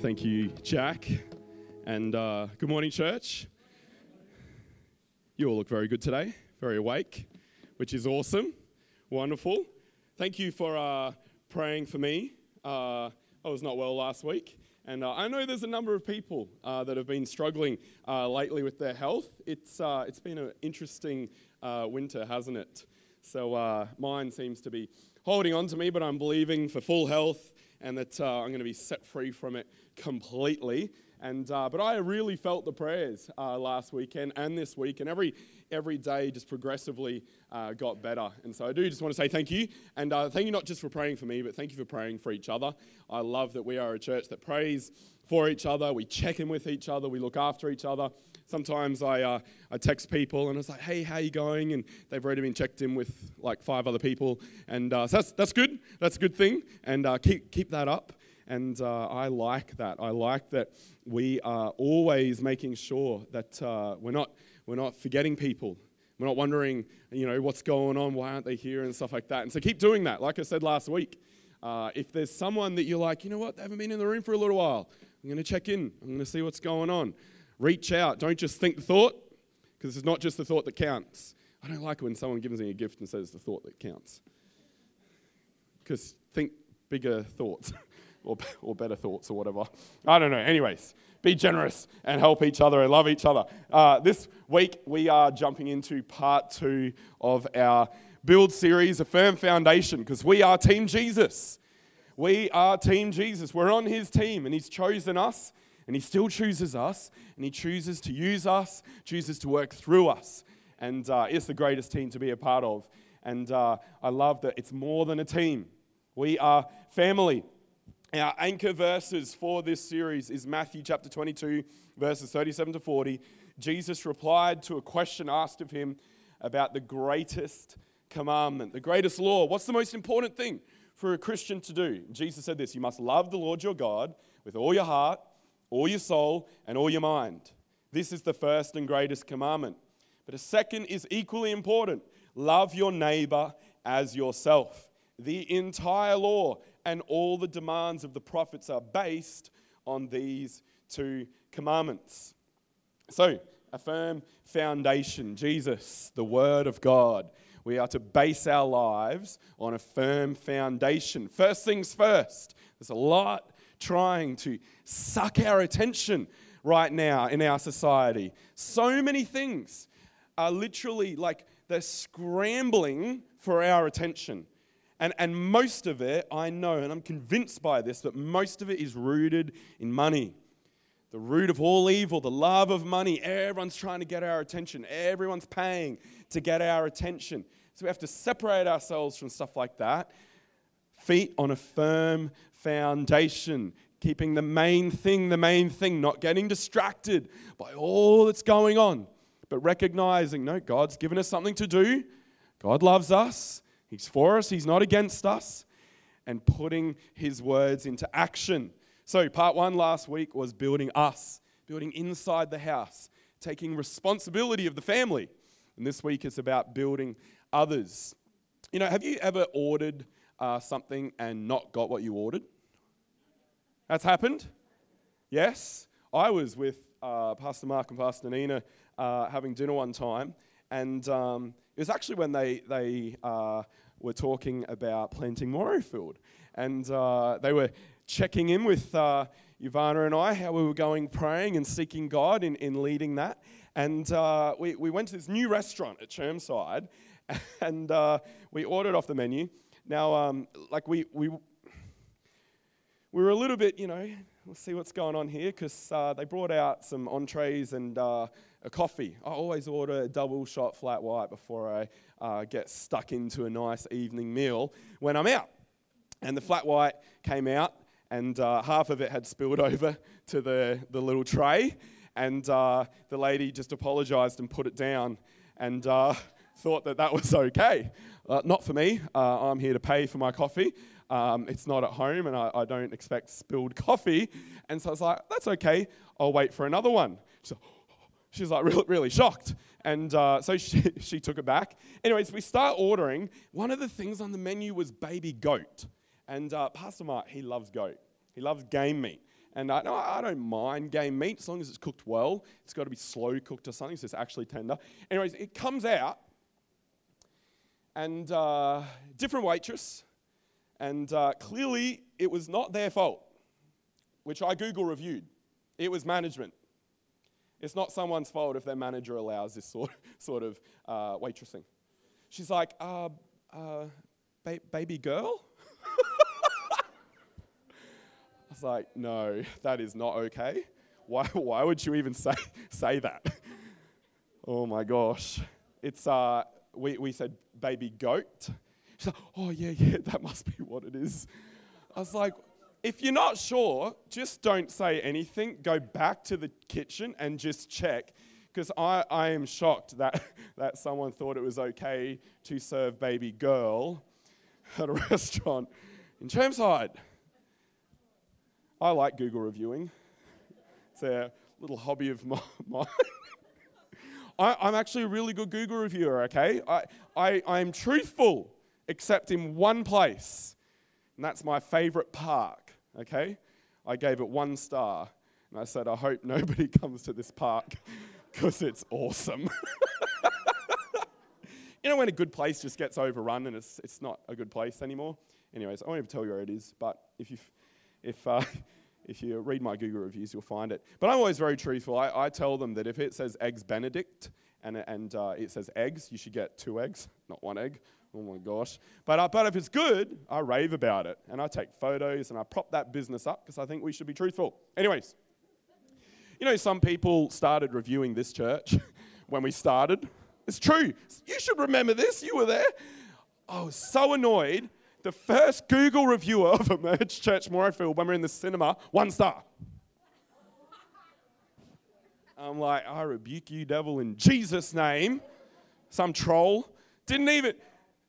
Thank you, Jack. And uh, good morning, church. You all look very good today, very awake, which is awesome. Wonderful. Thank you for uh, praying for me. Uh, I was not well last week. And uh, I know there's a number of people uh, that have been struggling uh, lately with their health. It's, it's been an interesting winter, hasn't it? So mine seems to be holding on to me, but I'm believing for full health and that uh, I'm going to be set free from it completely. And, uh, but I really felt the prayers uh, last weekend and this week, and every, every day just progressively uh, got better. And so I do just want to say thank you. And uh, thank you not just for praying for me, but thank you for praying for each other. I love that we are a church that prays for each other, we check in with each other, we look after each other. Sometimes I, uh, I text people and it's like, hey, how you going? And they've already been checked in with like five other people. And uh, so that's, that's good. That's a good thing. And uh, keep, keep that up. And uh, I like that. I like that we are always making sure that uh, we're, not, we're not forgetting people. We're not wondering, you know, what's going on, why aren't they here, and stuff like that. And so keep doing that. Like I said last week, uh, if there's someone that you're like, you know what, they haven't been in the room for a little while, I'm going to check in, I'm going to see what's going on. Reach out. Don't just think the thought, because it's not just the thought that counts. I don't like it when someone gives me a gift and says the thought that counts. Because think bigger thoughts. or, or better thoughts or whatever. I don't know. Anyways, be generous and help each other and love each other. Uh, this week, we are jumping into part two of our build series, A Firm Foundation, because we are Team Jesus. We are Team Jesus. We're on his team, and he's chosen us, and he still chooses us, and he chooses to use us, chooses to work through us. And uh, it's the greatest team to be a part of. And uh, I love that it's more than a team. We are family. Our anchor verses for this series is Matthew chapter 22, verses 37 to 40. Jesus replied to a question asked of him about the greatest commandment, the greatest law. What's the most important thing for a Christian to do? Jesus said this You must love the Lord your God with all your heart, all your soul, and all your mind. This is the first and greatest commandment. But a second is equally important love your neighbor as yourself. The entire law and all the demands of the prophets are based on these two commandments. So, a firm foundation, Jesus, the Word of God. We are to base our lives on a firm foundation. First things first, there's a lot trying to suck our attention right now in our society. So many things are literally like they're scrambling for our attention. And, and most of it, I know, and I'm convinced by this, that most of it is rooted in money. The root of all evil, the love of money. Everyone's trying to get our attention. Everyone's paying to get our attention. So we have to separate ourselves from stuff like that. Feet on a firm foundation, keeping the main thing the main thing, not getting distracted by all that's going on, but recognizing no, God's given us something to do. God loves us. He's for us, He's not against us, and putting His words into action. So, part one last week was building us, building inside the house, taking responsibility of the family. And this week is about building others. You know, have you ever ordered uh, something and not got what you ordered? That's happened? Yes. I was with uh, Pastor Mark and Pastor Nina uh, having dinner one time, and um, it was actually when they, they uh, were talking about planting Morayfield. And uh, they were checking in with uh, Ivana and I, how we were going praying and seeking God in, in leading that. And uh, we, we went to this new restaurant at Chermside and uh, we ordered off the menu. Now, um, like we, we, we were a little bit, you know, we'll see what's going on here because uh, they brought out some entrees and uh, a coffee. I always order a double shot flat white before I uh, get stuck into a nice evening meal when I'm out. And the flat white came out, and uh, half of it had spilled over to the, the little tray. And uh, the lady just apologized and put it down and uh, thought that that was okay. Uh, not for me. I'm here to pay for my coffee. Um, it's not at home and I, I, don't expect spilled coffee. And so I was like, that's okay. I'll wait for another one. So, she's like really, really shocked. And uh, so she, she took it back. Anyways, we start ordering. One of the things on the menu was baby goat. And uh, Pastor Mark, he loves goat. He loves game meat. And uh, no, I don't mind game meat as long as it's cooked well. It's got to be slow cooked or something so it's actually tender. Anyways, it comes out, and uh, different waitress, and uh, clearly it was not their fault, which I Google reviewed. It was management. It's not someone's fault if their manager allows this sort, sort of uh, waitressing. She's like, uh, uh, ba- baby girl? I was like, no, that is not okay. Why, why would you even say, say that? oh my gosh. It's, uh, we, we said baby goat. She's like, oh yeah, yeah, that must be what it is. I was like, if you're not sure, just don't say anything. Go back to the kitchen and just check. Because I, I am shocked that, that someone thought it was okay to serve baby girl at a restaurant in Chermside. I like Google reviewing, it's a little hobby of mine. I, am actually a really good Google reviewer, okay? I, I, I'm truthful, except in one place, and that's my favorite park okay? I gave it one star. And I said, I hope nobody comes to this park because it's awesome. you know, when a good place just gets overrun and it's, it's not a good place anymore? Anyways, I won't even tell you where it is, but if you, if, uh, if you read my Google reviews, you'll find it. But I'm always very truthful. I, I tell them that if it says Eggs Benedict and, and uh, it says eggs, you should get two eggs, not one egg. Oh my gosh. But, uh, but if it's good, I rave about it and I take photos and I prop that business up because I think we should be truthful. Anyways, you know, some people started reviewing this church when we started. It's true. You should remember this. You were there. I was so annoyed. The first Google reviewer of Emerge Church Morayfield when we are in the cinema, one star. I'm like, I rebuke you, devil, in Jesus' name. Some troll. Didn't even,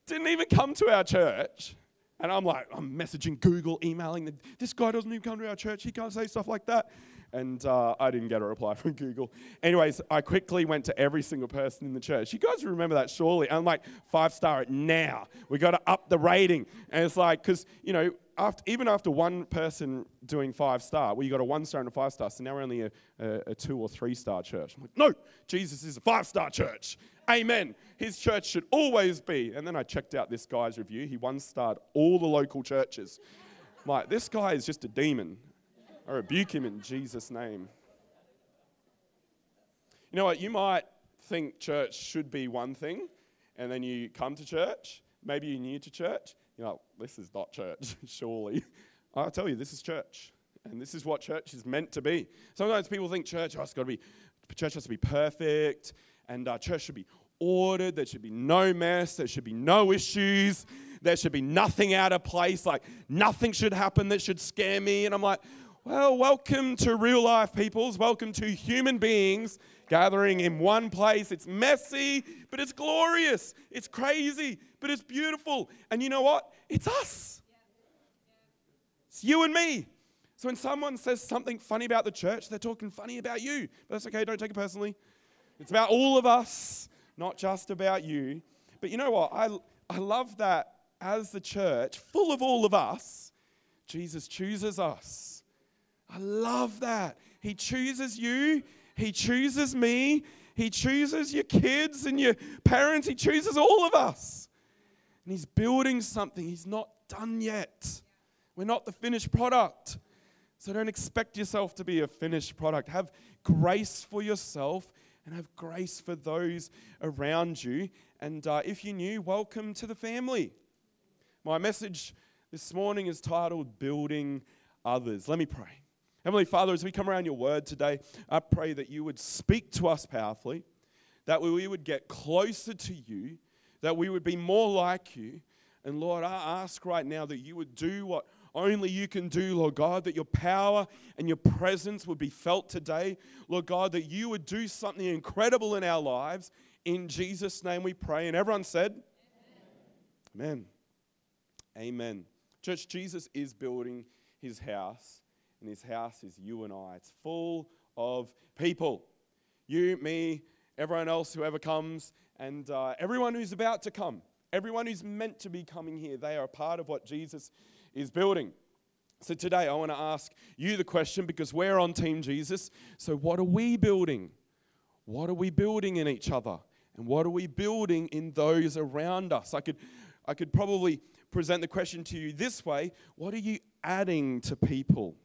didn't even come to our church. And I'm like, I'm messaging Google, emailing, this guy doesn't even come to our church. He can't say stuff like that. And uh, I didn't get a reply from Google. Anyways, I quickly went to every single person in the church. You guys remember that surely. I'm like, five star it now. We got to up the rating. And it's like, because, you know, after, even after one person doing five star, well, you got a one star and a five star. So now we're only a, a, a two or three star church. I'm like, no, Jesus is a five star church. Amen. His church should always be. And then I checked out this guy's review. He one starred all the local churches. Like, this guy is just a demon. I rebuke him in Jesus' name. You know what? You might think church should be one thing, and then you come to church. Maybe you're new to church. You're like, this is not church, surely. I'll tell you, this is church. And this is what church is meant to be. Sometimes people think church, it's got to be, church has to be perfect, and uh, church should be ordered. There should be no mess. There should be no issues. There should be nothing out of place. Like nothing should happen that should scare me. And I'm like, well, welcome to real life, peoples. Welcome to human beings gathering in one place. It's messy, but it's glorious. It's crazy, but it's beautiful. And you know what? It's us. It's you and me. So when someone says something funny about the church, they're talking funny about you. But that's okay, don't take it personally. It's about all of us not just about you. But you know what? I, I love that as the church, full of all of us, Jesus chooses us. I love that. He chooses you, He chooses me, He chooses your kids and your parents, He chooses all of us. And He's building something, He's not done yet. We're not the finished product. So don't expect yourself to be a finished product. Have grace for yourself and have grace for those around you. And uh, if you're new, welcome to the family. My message this morning is titled Building Others. Let me pray. Heavenly Father, as we come around your word today, I pray that you would speak to us powerfully, that we would get closer to you, that we would be more like you. And Lord, I ask right now that you would do what only you can do, Lord God, that your power and your presence would be felt today. Lord God, that you would do something incredible in our lives. In Jesus' name we pray. And everyone said, Amen. Amen. Amen. Church, Jesus is building his house, and his house is you and I. It's full of people. You, me, everyone else, whoever comes, and uh, everyone who's about to come. Everyone who's meant to be coming here, they are a part of what Jesus is building. So today I want to ask you the question because we're on Team Jesus. So, what are we building? What are we building in each other? And what are we building in those around us? I could, I could probably present the question to you this way What are you adding to people?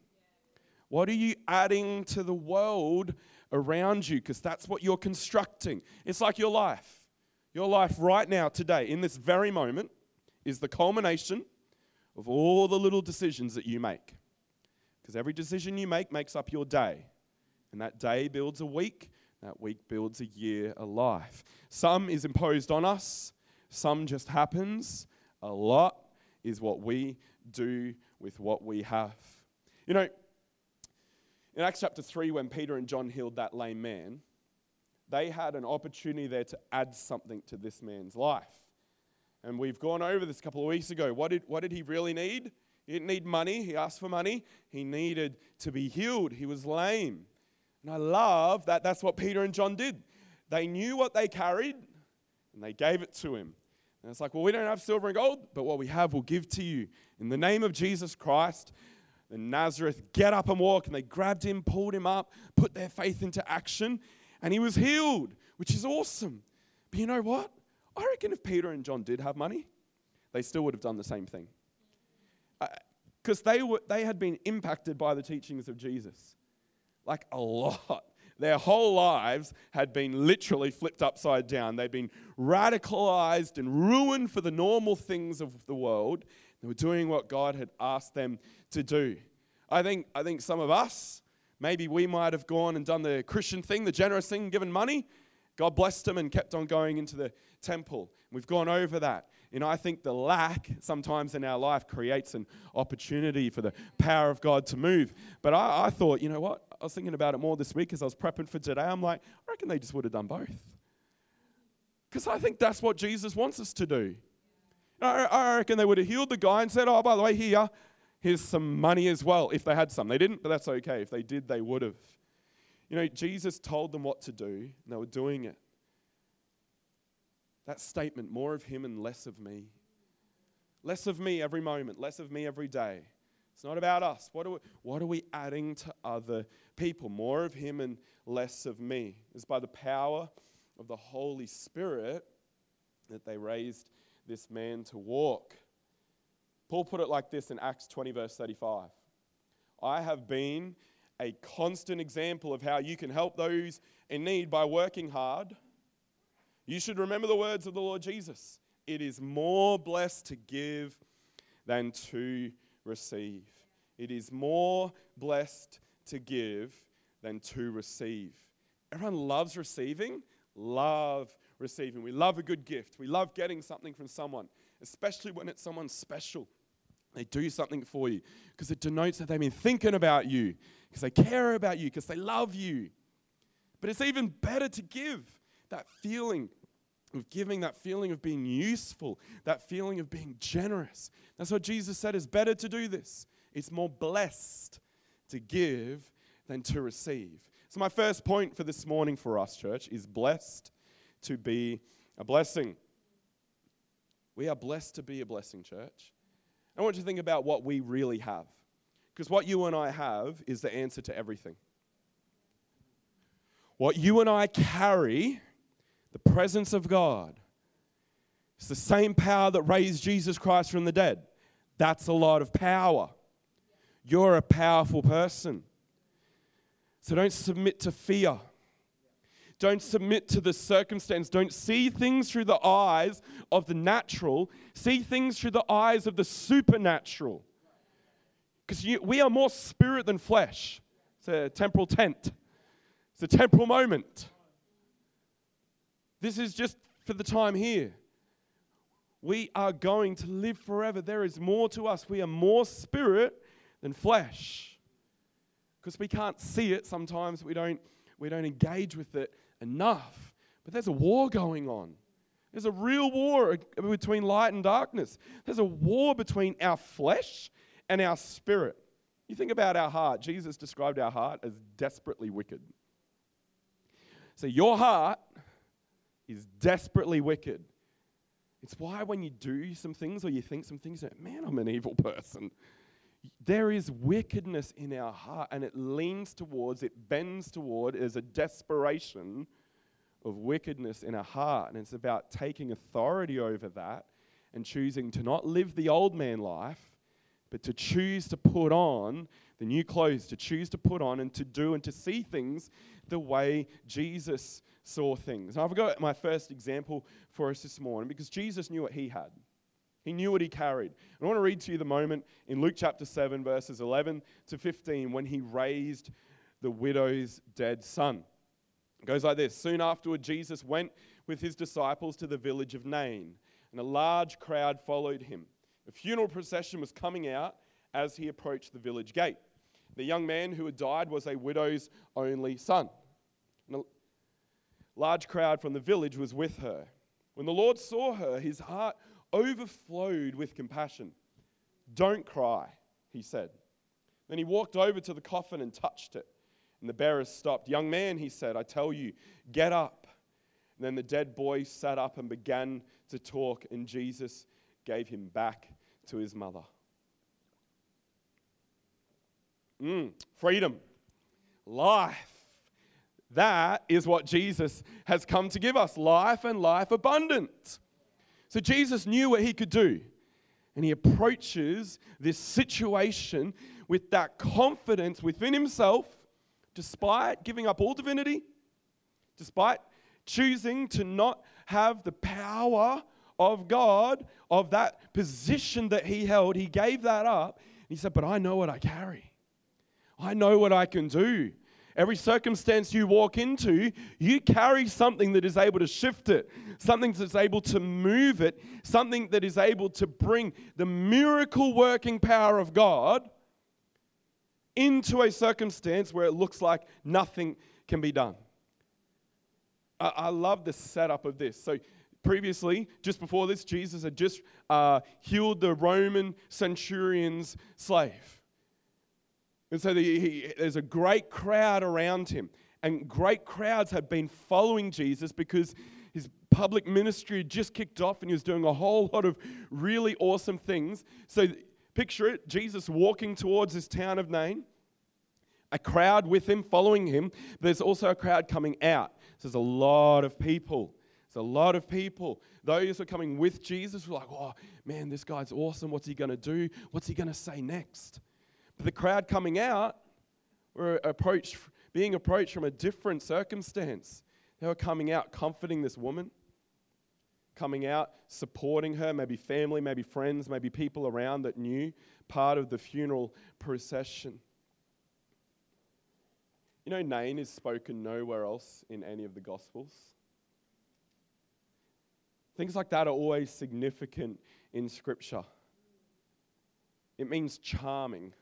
What are you adding to the world around you? Because that's what you're constructing. It's like your life. Your life right now, today, in this very moment, is the culmination of all the little decisions that you make. Because every decision you make makes up your day. And that day builds a week, that week builds a year, a life. Some is imposed on us, some just happens. A lot is what we do with what we have. You know, in Acts chapter 3, when Peter and John healed that lame man, they had an opportunity there to add something to this man's life. And we've gone over this a couple of weeks ago. What did, what did he really need? He didn't need money. He asked for money. He needed to be healed. He was lame. And I love that that's what Peter and John did. They knew what they carried and they gave it to him. And it's like, well, we don't have silver and gold, but what we have we'll give to you. In the name of Jesus Christ, the Nazareth, get up and walk. And they grabbed him, pulled him up, put their faith into action, and he was healed, which is awesome. But you know what? I reckon if Peter and John did have money, they still would have done the same thing. Because uh, they, were, they had been impacted by the teachings of Jesus. Like a lot. Their whole lives had been literally flipped upside down. They'd been radicalized and ruined for the normal things of the world. They were doing what God had asked them to do. I think, I think some of us, maybe we might have gone and done the Christian thing, the generous thing, given money. God blessed them and kept on going into the temple. We've gone over that. And I think the lack sometimes in our life creates an opportunity for the power of God to move. But I, I thought, you know what? I was thinking about it more this week as I was prepping for today. I'm like, I reckon they just would have done both. Because I think that's what Jesus wants us to do. I, reckon they would have healed the guy and said, oh, by the way, here, here's some money as well, if they had some. They didn't, but that's okay. If they did, they would have. You know, Jesus told them what to do, and they were doing it. That statement, more of him and less of me. Less of me every moment, less of me every day. It's not about us. What are we, what are we adding to other people? More of him and less of me. It's by the power of the Holy Spirit that they raised this man to walk. Paul put it like this in Acts 20, verse 35 I have been a constant example of how you can help those in need by working hard you should remember the words of the Lord Jesus. It is more blessed to give than to receive. It is more blessed to give than to receive. Everyone loves receiving, love receiving. We love a good gift. We love getting something from someone, especially when it's someone special. They do something for you because it denotes that they've been thinking about you, because they care about you, because they love you. But it's even better to give that feeling of giving, that feeling of being useful, that feeling of being generous. That's what Jesus said is better to do this. It's more blessed to give than to receive. So, my first point for this morning for us, church, is blessed to be a blessing. We are blessed to be a blessing, church. I want you to think about what we really have. Because what you and I have is the answer to everything. What you and I carry the presence of God. It's the same power that raised Jesus Christ from the dead. That's a lot of power. You're a powerful person. So don't submit to fear. Don't submit to the circumstance. Don't see things through the eyes of the natural. See things through the eyes of the supernatural. Because we are more spirit than flesh. It's a temporal tent, it's a temporal moment. This is just for the time here. We are going to live forever. There is more to us. We are more spirit than flesh. Because we can't see it sometimes, we don't, we don't engage with it enough. But there's a war going on. There's a real war between light and darkness. There's a war between our flesh and our spirit. You think about our heart. Jesus described our heart as desperately wicked. So your heart is desperately wicked. It's why when you do some things or you think some things, that man, I'm an evil person. There is wickedness in our heart, and it leans towards, it bends toward, is a desperation of wickedness in our heart. And it's about taking authority over that and choosing to not live the old man life, but to choose to put on the new clothes, to choose to put on and to do and to see things the way Jesus saw things. And I've got my first example for us this morning because Jesus knew what he had. He knew what he carried. And I want to read to you the moment in Luke chapter 7, verses 11 to 15, when he raised the widow's dead son. It goes like this Soon afterward, Jesus went with his disciples to the village of Nain, and a large crowd followed him. A funeral procession was coming out as he approached the village gate. The young man who had died was a widow's only son. And a large crowd from the village was with her. When the Lord saw her, his heart overflowed with compassion. Don't cry, he said. Then he walked over to the coffin and touched it. And the bearers stopped. Young man, he said, I tell you, get up. And then the dead boy sat up and began to talk, and Jesus gave him back to his mother. Mm, freedom, life. That is what Jesus has come to give us life and life abundant. So Jesus knew what he could do. And he approaches this situation with that confidence within himself, despite giving up all divinity, despite choosing to not have the power of God, of that position that he held. He gave that up. He said, But I know what I carry, I know what I can do. Every circumstance you walk into, you carry something that is able to shift it, something that's able to move it, something that is able to bring the miracle working power of God into a circumstance where it looks like nothing can be done. I, I love the setup of this. So, previously, just before this, Jesus had just uh, healed the Roman centurion's slave. And so the, he, there's a great crowd around him. And great crowds had been following Jesus because his public ministry had just kicked off and he was doing a whole lot of really awesome things. So picture it Jesus walking towards this town of Nain, a crowd with him, following him. There's also a crowd coming out. So there's a lot of people. There's a lot of people. Those who are coming with Jesus were like, oh, man, this guy's awesome. What's he going to do? What's he going to say next? The crowd coming out were approached, being approached from a different circumstance. They were coming out comforting this woman, coming out supporting her, maybe family, maybe friends, maybe people around that knew part of the funeral procession. You know, Nain is spoken nowhere else in any of the Gospels. Things like that are always significant in Scripture. It means charming.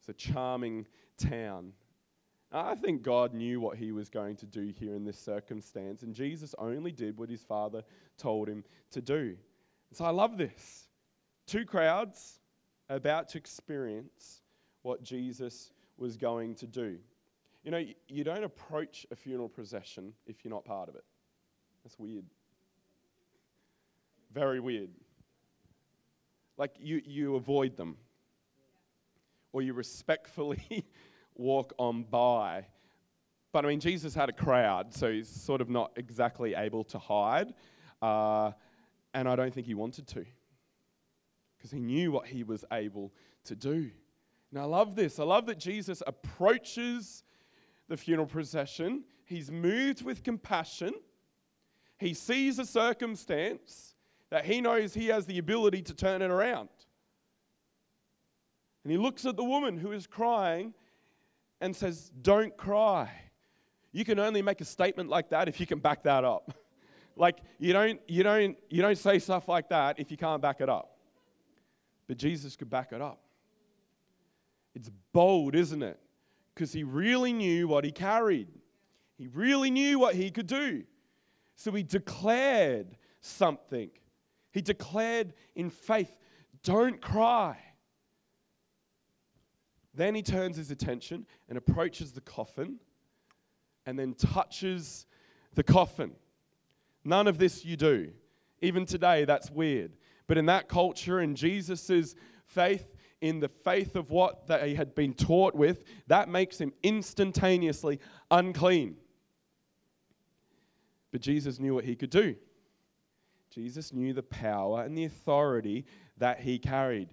It's a charming town. I think God knew what he was going to do here in this circumstance, and Jesus only did what his father told him to do. So I love this. Two crowds about to experience what Jesus was going to do. You know, you don't approach a funeral procession if you're not part of it. That's weird. Very weird. Like you, you avoid them or you respectfully walk on by. But I mean, Jesus had a crowd, so he's sort of not exactly able to hide. Uh, and I don't think he wanted to because he knew what he was able to do. And I love this. I love that Jesus approaches the funeral procession. He's moved with compassion. He sees a circumstance that he knows he has the ability to turn it around. And he looks at the woman who is crying and says, Don't cry. You can only make a statement like that if you can back that up. like you don't, you, don't, you don't say stuff like that if you can't back it up. But Jesus could back it up. It's bold, isn't it? Because he really knew what he carried. He really knew what he could do. So he declared something. He declared in faith, don't cry. Then he turns his attention and approaches the coffin and then touches the coffin. None of this you do. Even today, that's weird. But in that culture, in Jesus' faith, in the faith of what they had been taught with, that makes him instantaneously unclean. But Jesus knew what he could do. Jesus knew the power and the authority that he carried.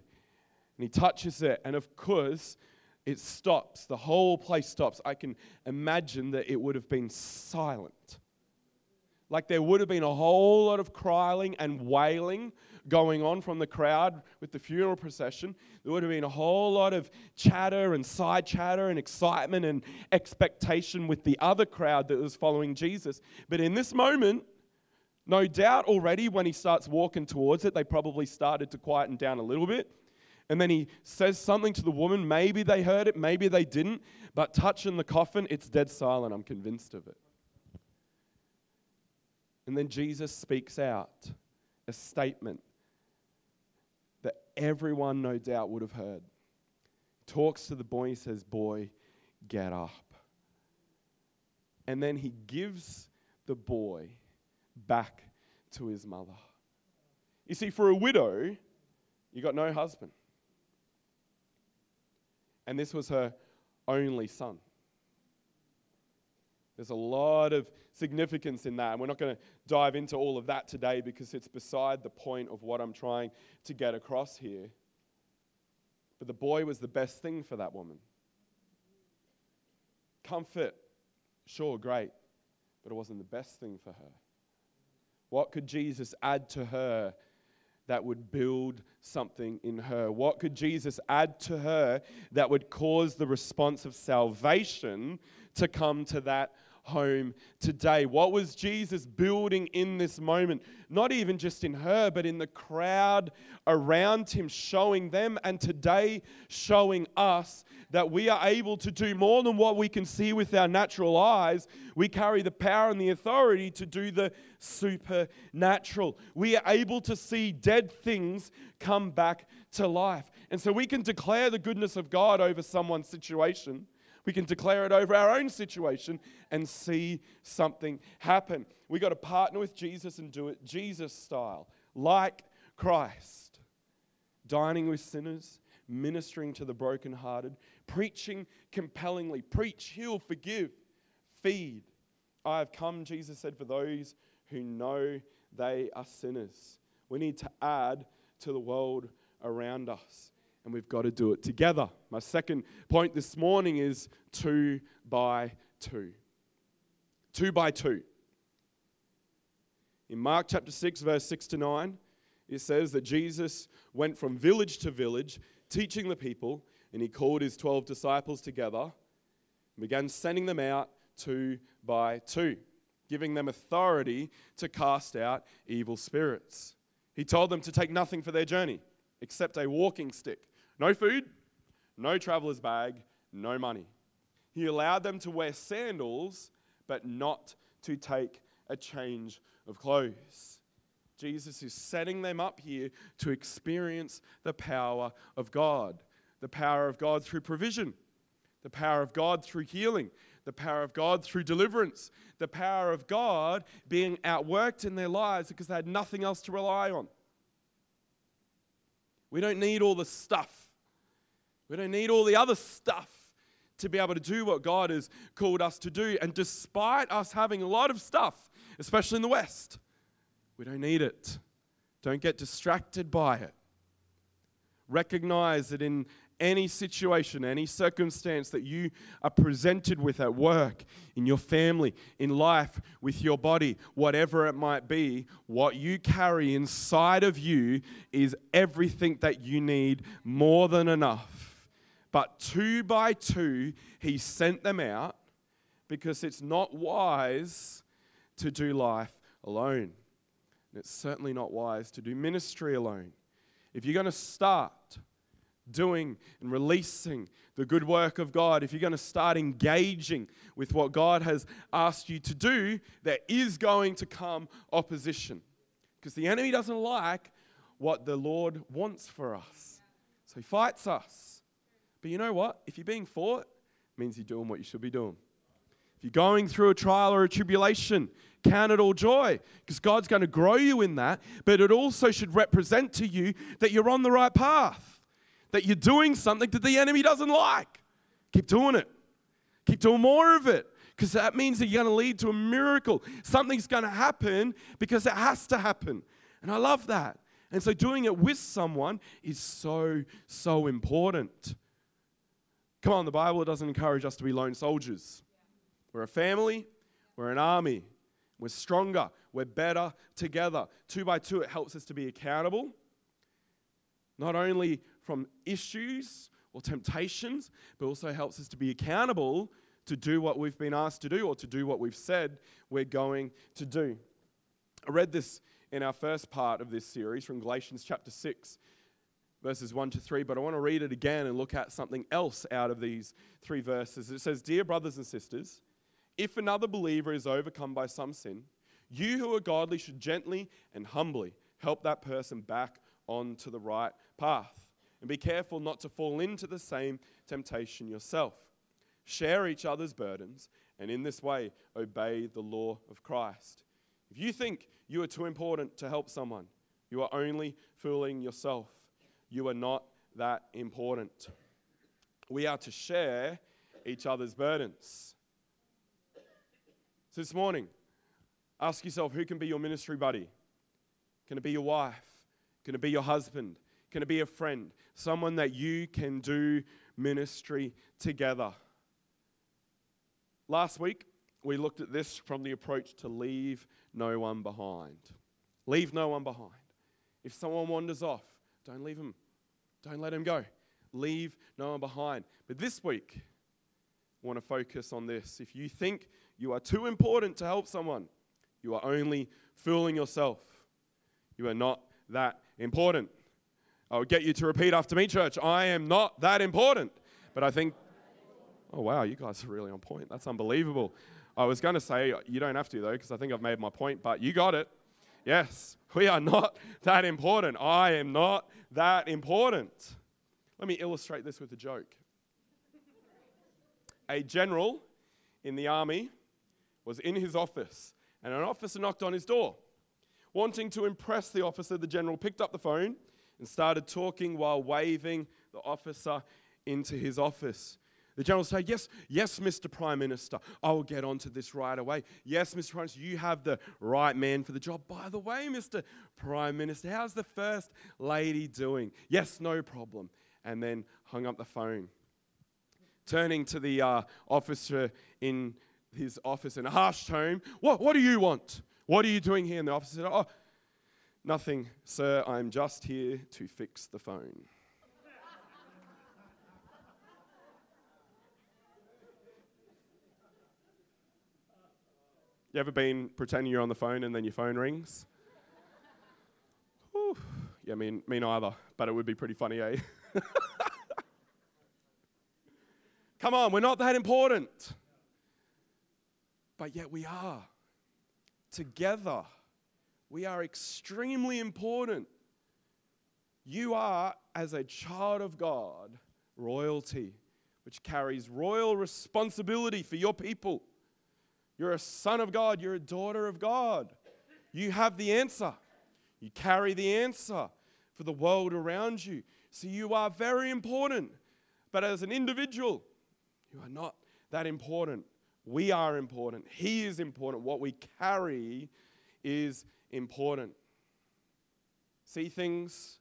And he touches it, and of course, it stops. The whole place stops. I can imagine that it would have been silent. Like there would have been a whole lot of crying and wailing going on from the crowd with the funeral procession. There would have been a whole lot of chatter and side chatter and excitement and expectation with the other crowd that was following Jesus. But in this moment, no doubt already when he starts walking towards it, they probably started to quieten down a little bit. And then he says something to the woman. Maybe they heard it, maybe they didn't. But touching the coffin, it's dead silent. I'm convinced of it. And then Jesus speaks out a statement that everyone, no doubt, would have heard. Talks to the boy, he says, Boy, get up. And then he gives the boy back to his mother. You see, for a widow, you got no husband. And this was her only son. There's a lot of significance in that. And we're not going to dive into all of that today because it's beside the point of what I'm trying to get across here. But the boy was the best thing for that woman. Comfort, sure, great, but it wasn't the best thing for her. What could Jesus add to her that would build something in her? What could Jesus add to her that would cause the response of salvation to come to that home today? What was Jesus building in this moment? Not even just in her, but in the crowd around him, showing them and today showing us that we are able to do more than what we can see with our natural eyes. We carry the power and the authority to do the supernatural. We are able to see dead things come back to life. And so we can declare the goodness of God over someone's situation we can declare it over our own situation and see something happen. We got to partner with Jesus and do it Jesus style, like Christ. Dining with sinners, ministering to the brokenhearted, preaching compellingly. Preach, heal, forgive, feed. I have come, Jesus said, for those who know they are sinners. We need to add to the world around us and we've got to do it together. My second point this morning is two by two. Two by two. In Mark chapter 6, verse 6 to 9, it says that Jesus went from village to village teaching the people, and he called his 12 disciples together and began sending them out two by two, giving them authority to cast out evil spirits. He told them to take nothing for their journey except a walking stick no food, no traveler's bag, no money. He allowed them to wear sandals, but not to take a change of clothes. Jesus is setting them up here to experience the power of God the power of God through provision, the power of God through healing, the power of God through deliverance, the power of God being outworked in their lives because they had nothing else to rely on. We don't need all the stuff we don't need all the other stuff to be able to do what God has called us to do. And despite us having a lot of stuff, especially in the West, we don't need it. Don't get distracted by it. Recognize that in any situation, any circumstance that you are presented with at work, in your family, in life, with your body, whatever it might be, what you carry inside of you is everything that you need more than enough but two by two, he sent them out because it's not wise to do life alone. And it's certainly not wise to do ministry alone. If you're going to start doing and releasing the good work of God, if you're going to start engaging with what God has asked you to do, there is going to come opposition. Because the enemy doesn't like what the Lord wants for us. So he fights us. But you know what? If you're being fought, it means you're doing what you should be doing. If you're going through a trial or a tribulation, count it all joy because God's going to grow you in that. But it also should represent to you that you're on the right path, that you're doing something that the enemy doesn't like. Keep doing it. Keep doing more of it because that means that you're going to lead to a miracle. Something's going to happen because it has to happen. And I love that. And so doing it with someone is so, so important. Come on, the Bible doesn't encourage us to be lone soldiers. We're a family, we're an army. We're stronger, we're better together. Two by two, it helps us to be accountable, not only from issues or temptations, but also helps us to be accountable to do what we've been asked to do or to do what we've said we're going to do. I read this in our first part of this series from Galatians chapter 6, verses 1 to 3, but I want to read it again and look at something else out of these three verses. It says, Dear brothers and sisters, if another believer is overcome by some sin, you who are godly should gently and humbly help that person back onto the right path. And be careful not to fall into the same temptation yourself. Share each other's burdens, and in this way, obey the law of Christ. If you think you are too important to help someone, you are only fooling yourself. You are not that important. We are to share each other's burdens. So this morning, ask yourself who can be your ministry buddy? Can it be your wife? Can it be your husband? Can it be a friend? Someone that you can do ministry together. Last week, we looked at this from the approach to leave no one behind. Leave no one behind. If someone wanders off, don't leave them. Don't let him go. Leave no one behind. But this week, I want to focus on this. If you think you are too important to help someone, you are only fooling yourself. You are not that important. I'll get you to repeat after me, church. I am not that important. But I think, oh, wow, you guys are really on point. That's unbelievable. I was going to say, you don't have to, though, because I think I've made my point, but you got it. Yes, we are not that important. I am not that important. Let me illustrate this with a joke. A general in the army was in his office, and an officer knocked on his door. Wanting to impress the officer, the general picked up the phone and started talking while waving the officer into his office. The general said, Yes, yes, Mr. Prime Minister, I will get onto this right away. Yes, Mr. Prime Minister, you have the right man for the job. By the way, Mr. Prime Minister, how's the First Lady doing? Yes, no problem. And then hung up the phone. Turning to the uh, officer in his office in a harsh tone, what, what do you want? What are you doing here? And the officer said, Oh, nothing, sir, I'm just here to fix the phone. You ever been pretending you're on the phone and then your phone rings? Yeah, me, me neither, but it would be pretty funny, eh? Come on, we're not that important. But yet we are. Together, we are extremely important. You are, as a child of God, royalty, which carries royal responsibility for your people. You're a son of God, you're a daughter of God. You have the answer. You carry the answer for the world around you. So you are very important. But as an individual, you are not that important. We are important. He is important. What we carry is important. See things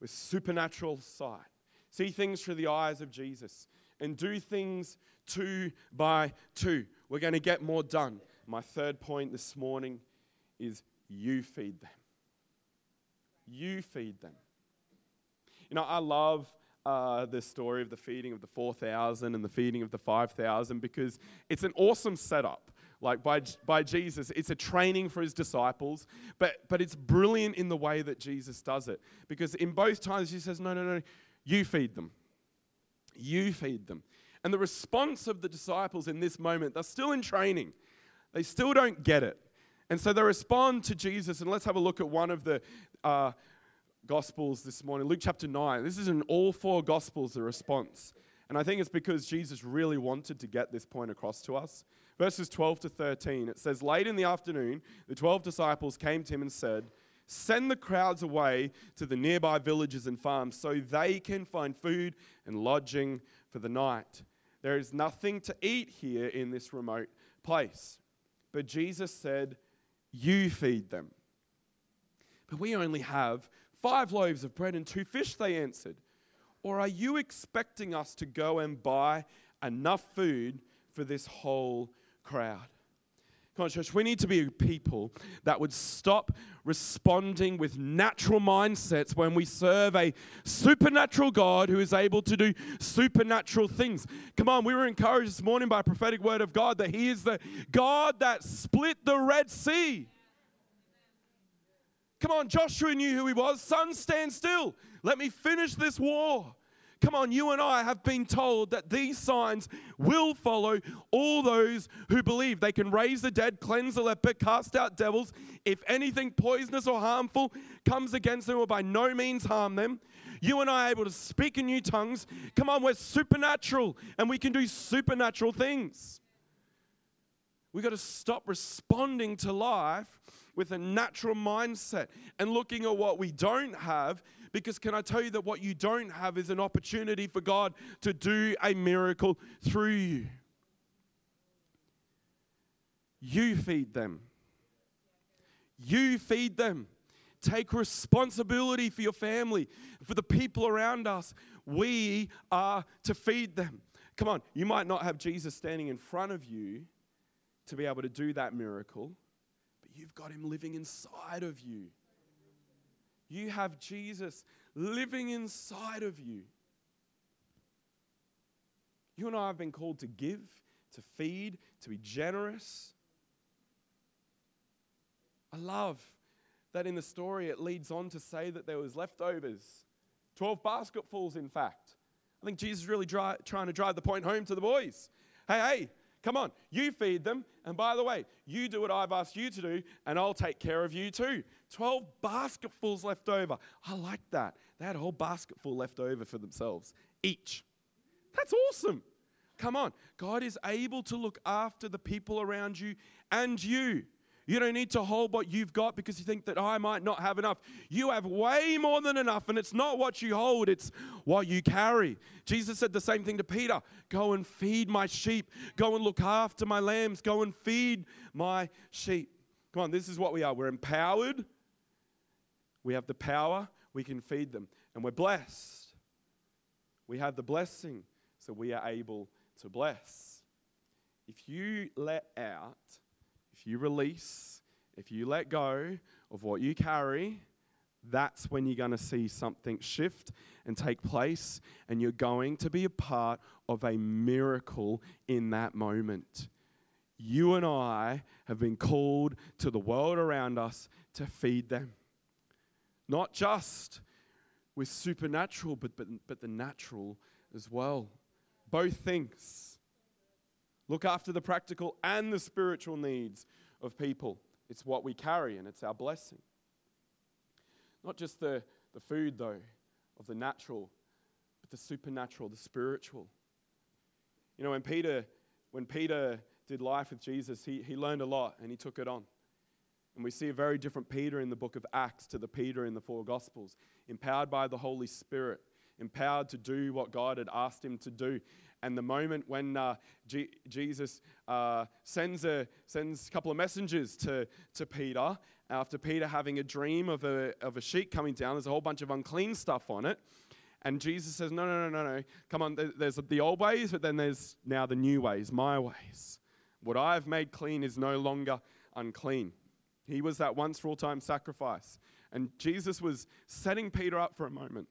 with supernatural sight. See things through the eyes of Jesus and do things two by two. We're going to get more done. My third point this morning is you feed them. You feed them. You know, I love uh, the story of the feeding of the 4,000 and the feeding of the 5,000 because it's an awesome setup. Like by, by Jesus, it's a training for his disciples, but, but it's brilliant in the way that Jesus does it. Because in both times, he says, No, no, no, you feed them. You feed them. And the response of the disciples in this moment, they're still in training. They still don't get it. And so they respond to Jesus. And let's have a look at one of the uh, Gospels this morning, Luke chapter 9. This is in all four Gospels, the response. And I think it's because Jesus really wanted to get this point across to us. Verses 12 to 13, it says, Late in the afternoon, the 12 disciples came to him and said, Send the crowds away to the nearby villages and farms so they can find food and lodging for the night. There is nothing to eat here in this remote place. But Jesus said, You feed them. But we only have five loaves of bread and two fish, they answered. Or are you expecting us to go and buy enough food for this whole crowd? Come on, church, we need to be a people that would stop responding with natural mindsets when we serve a supernatural God who is able to do supernatural things. Come on, we were encouraged this morning by a prophetic word of God that He is the God that split the Red Sea. Come on, Joshua knew who he was. Sun, stand still. Let me finish this war. Come on, you and I have been told that these signs will follow all those who believe. They can raise the dead, cleanse the leper, cast out devils. If anything poisonous or harmful comes against them, will by no means harm them. You and I are able to speak in new tongues. Come on, we're supernatural and we can do supernatural things. We've got to stop responding to life with a natural mindset and looking at what we don't have because can I tell you that what you don't have is an opportunity for God to do a miracle through you? You feed them. You feed them. Take responsibility for your family, for the people around us. We are to feed them. Come on, you might not have Jesus standing in front of you to be able to do that miracle, but you've got him living inside of you. You have Jesus living inside of you. You and I have been called to give, to feed, to be generous. I love that in the story it leads on to say that there was leftovers 12 basketfuls in fact i think jesus is really dry, trying to drive the point home to the boys hey hey Come on, you feed them. And by the way, you do what I've asked you to do, and I'll take care of you too. 12 basketfuls left over. I like that. They had a whole basketful left over for themselves, each. That's awesome. Come on. God is able to look after the people around you and you. You don't need to hold what you've got because you think that I might not have enough. You have way more than enough, and it's not what you hold, it's what you carry. Jesus said the same thing to Peter Go and feed my sheep, go and look after my lambs, go and feed my sheep. Come on, this is what we are. We're empowered, we have the power, we can feed them, and we're blessed. We have the blessing, so we are able to bless. If you let out, if you release, if you let go of what you carry, that's when you're going to see something shift and take place, and you're going to be a part of a miracle in that moment. You and I have been called to the world around us to feed them. Not just with supernatural, but, but, but the natural as well. Both things. Look after the practical and the spiritual needs of people. It's what we carry and it's our blessing. Not just the, the food, though, of the natural, but the supernatural, the spiritual. You know, when Peter, when Peter did life with Jesus, he, he learned a lot and he took it on. And we see a very different Peter in the book of Acts to the Peter in the four Gospels, empowered by the Holy Spirit, empowered to do what God had asked him to do. And the moment when uh, G- Jesus uh, sends, a, sends a couple of messengers to, to Peter, after Peter having a dream of a, of a sheet coming down, there's a whole bunch of unclean stuff on it. And Jesus says, No, no, no, no, no. Come on, there's the old ways, but then there's now the new ways, my ways. What I have made clean is no longer unclean. He was that once for all time sacrifice. And Jesus was setting Peter up for a moment.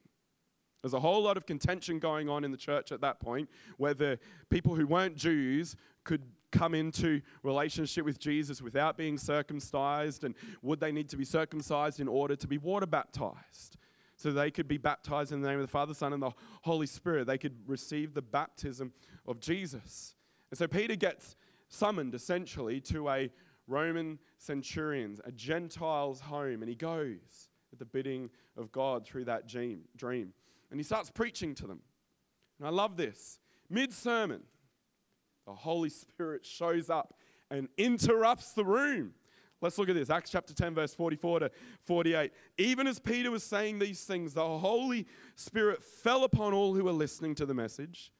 There's a whole lot of contention going on in the church at that point, whether people who weren't Jews could come into relationship with Jesus without being circumcised, and would they need to be circumcised in order to be water baptized? So they could be baptized in the name of the Father, Son, and the Holy Spirit. They could receive the baptism of Jesus. And so Peter gets summoned essentially to a Roman centurion's, a Gentile's home, and he goes at the bidding of God through that dream and he starts preaching to them. And I love this. Mid sermon, the Holy Spirit shows up and interrupts the room. Let's look at this. Acts chapter 10, verse 44 to 48. Even as Peter was saying these things, the Holy Spirit fell upon all who were listening to the message.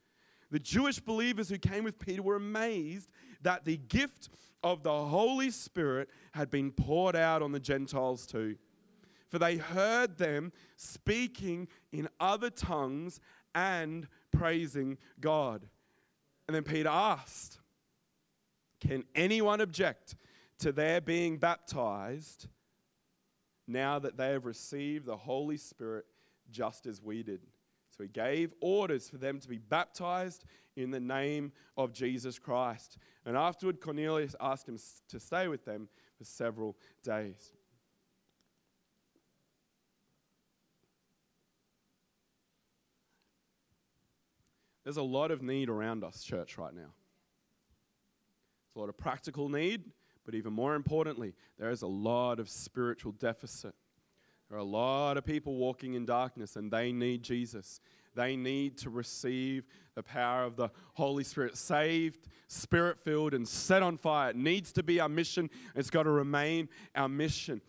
The Jewish believers who came with Peter were amazed that the gift of the Holy Spirit had been poured out on the Gentiles too. For they heard them speaking in other tongues and praising God. And then Peter asked, Can anyone object to their being baptized now that they have received the Holy Spirit just as we did? He gave orders for them to be baptized in the name of Jesus Christ. And afterward, Cornelius asked him to stay with them for several days. There's a lot of need around us, church, right now. There's a lot of practical need, but even more importantly, there is a lot of spiritual deficit. There are a lot of people walking in darkness and they need Jesus. They need to receive the power of the Holy Spirit. Saved, spirit filled, and set on fire. It needs to be our mission. It's got to remain our mission.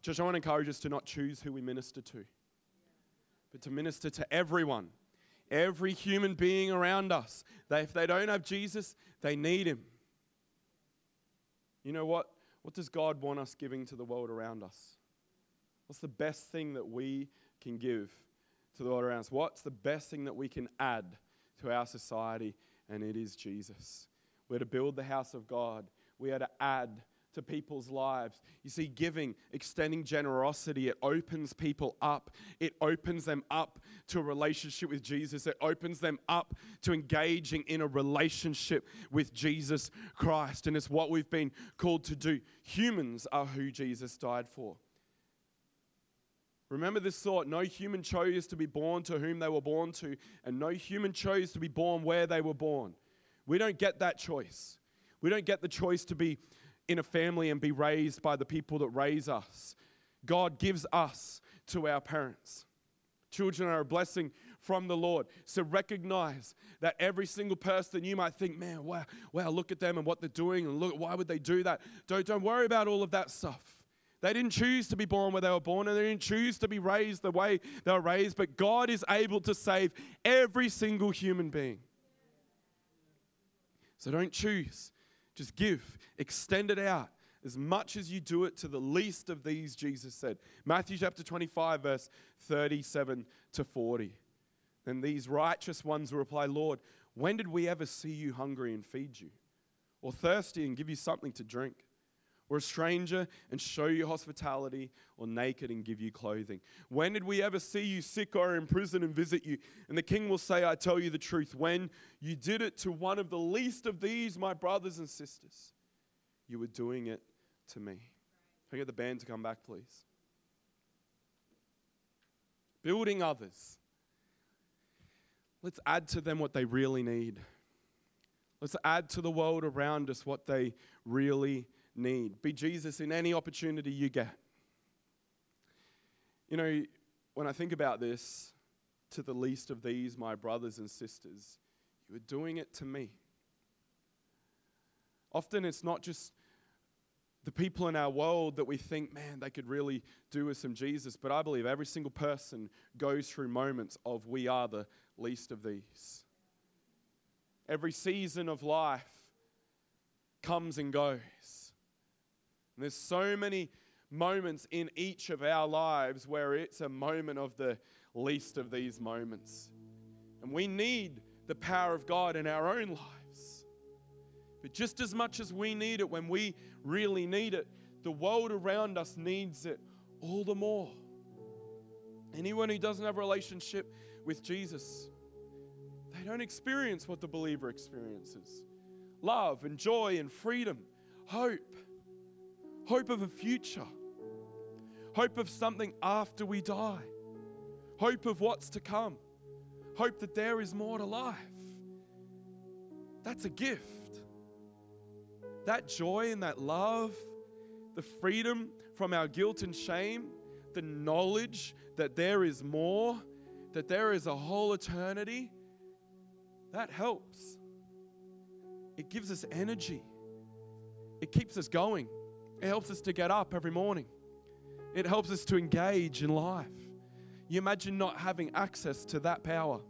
Church, I want to encourage us to not choose who we minister to, but to minister to everyone, every human being around us. If they don't have Jesus, they need Him. You know what? What does God want us giving to the world around us? What's the best thing that we can give to the world around us? What's the best thing that we can add to our society? And it is Jesus. We're to build the house of God. We are to add to people's lives. You see, giving, extending generosity, it opens people up. It opens them up to a relationship with Jesus. It opens them up to engaging in a relationship with Jesus Christ. And it's what we've been called to do. Humans are who Jesus died for. Remember this thought no human chose to be born to whom they were born to, and no human chose to be born where they were born. We don't get that choice. We don't get the choice to be in a family and be raised by the people that raise us. God gives us to our parents. Children are a blessing from the Lord. So recognize that every single person you might think, man, wow, wow, look at them and what they're doing, and look, why would they do that? Don't, don't worry about all of that stuff. They didn't choose to be born where they were born, and they didn't choose to be raised the way they were raised, but God is able to save every single human being. So don't choose, just give, extend it out as much as you do it to the least of these, Jesus said. Matthew chapter 25, verse 37 to 40. Then these righteous ones will reply, Lord, when did we ever see you hungry and feed you, or thirsty and give you something to drink? Or a stranger and show you hospitality, or naked and give you clothing? When did we ever see you sick or in prison and visit you? And the king will say, I tell you the truth, when you did it to one of the least of these, my brothers and sisters, you were doing it to me. Can I get the band to come back, please? Building others. Let's add to them what they really need. Let's add to the world around us what they really need. Be Jesus in any opportunity you get. You know, when I think about this, to the least of these, my brothers and sisters, you are doing it to me. Often it's not just the people in our world that we think, man, they could really do with some Jesus, but I believe every single person goes through moments of we are the least of these. Every season of life comes and goes. And there's so many moments in each of our lives where it's a moment of the least of these moments. And we need the power of God in our own lives. But just as much as we need it when we really need it, the world around us needs it all the more. Anyone who doesn't have a relationship with Jesus, they don't experience what the believer experiences love and joy and freedom, hope hope of a future, hope of something after we die, hope of what's to come, hope that there is more to life. That's a gift. That joy and that love, the freedom from our guilt and shame, the knowledge that there is more, that there is a whole eternity, that helps. It gives us energy, it keeps us going. It helps us to get up every morning. It helps us to engage in life. You imagine not having access to that power.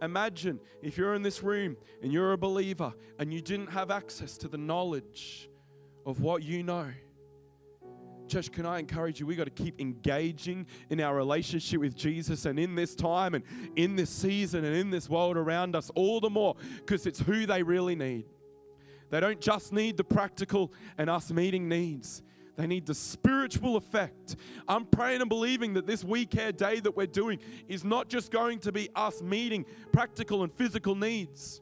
Imagine if you're in this room and you're a believer and you didn't have access to the knowledge of what you know. Church, can I encourage you? We got to keep engaging in our relationship with Jesus and in this time and in this season and in this world around us all the more because it's who they really need. They don't just need the practical and us meeting needs. They need the spiritual effect. I'm praying and believing that this We Care Day that we're doing is not just going to be us meeting practical and physical needs,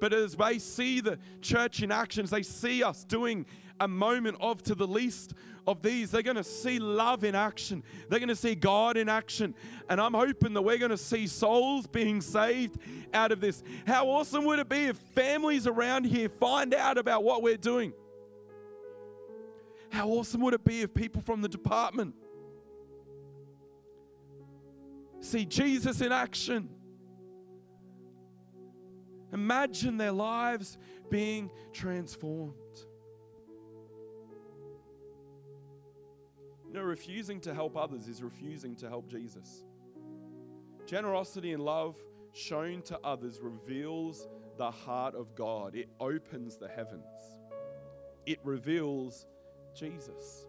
but as they see the church in actions, they see us doing a moment of to the least of these. They're going to see love in action. They're going to see God in action. And I'm hoping that we're going to see souls being saved out of this. How awesome would it be if families around here find out about what we're doing? How awesome would it be if people from the department see Jesus in action? Imagine their lives being transformed. Know, refusing to help others is refusing to help Jesus. Generosity and love shown to others reveals the heart of God, it opens the heavens, it reveals Jesus.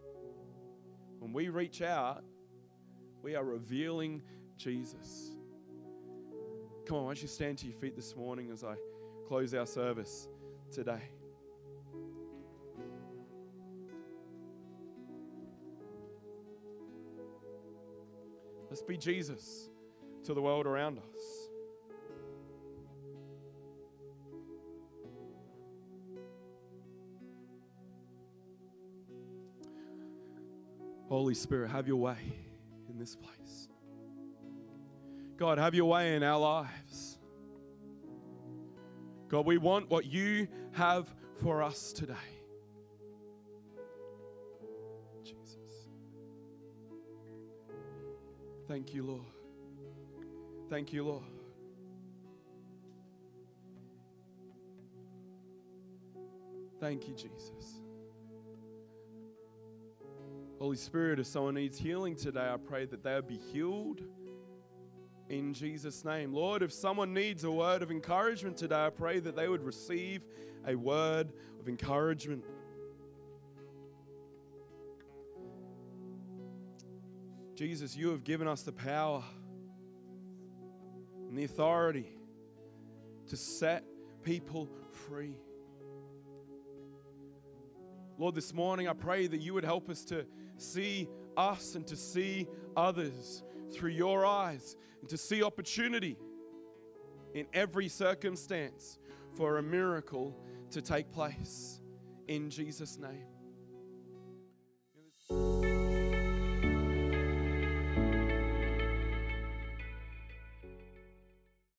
When we reach out, we are revealing Jesus. Come on, why don't you stand to your feet this morning as I close our service today? Let's be Jesus to the world around us. Holy Spirit, have your way in this place. God, have your way in our lives. God, we want what you have for us today. Thank you, Lord. Thank you, Lord. Thank you, Jesus. Holy Spirit, if someone needs healing today, I pray that they would be healed in Jesus' name. Lord, if someone needs a word of encouragement today, I pray that they would receive a word of encouragement. Jesus, you have given us the power and the authority to set people free. Lord, this morning I pray that you would help us to see us and to see others through your eyes and to see opportunity in every circumstance for a miracle to take place in Jesus' name.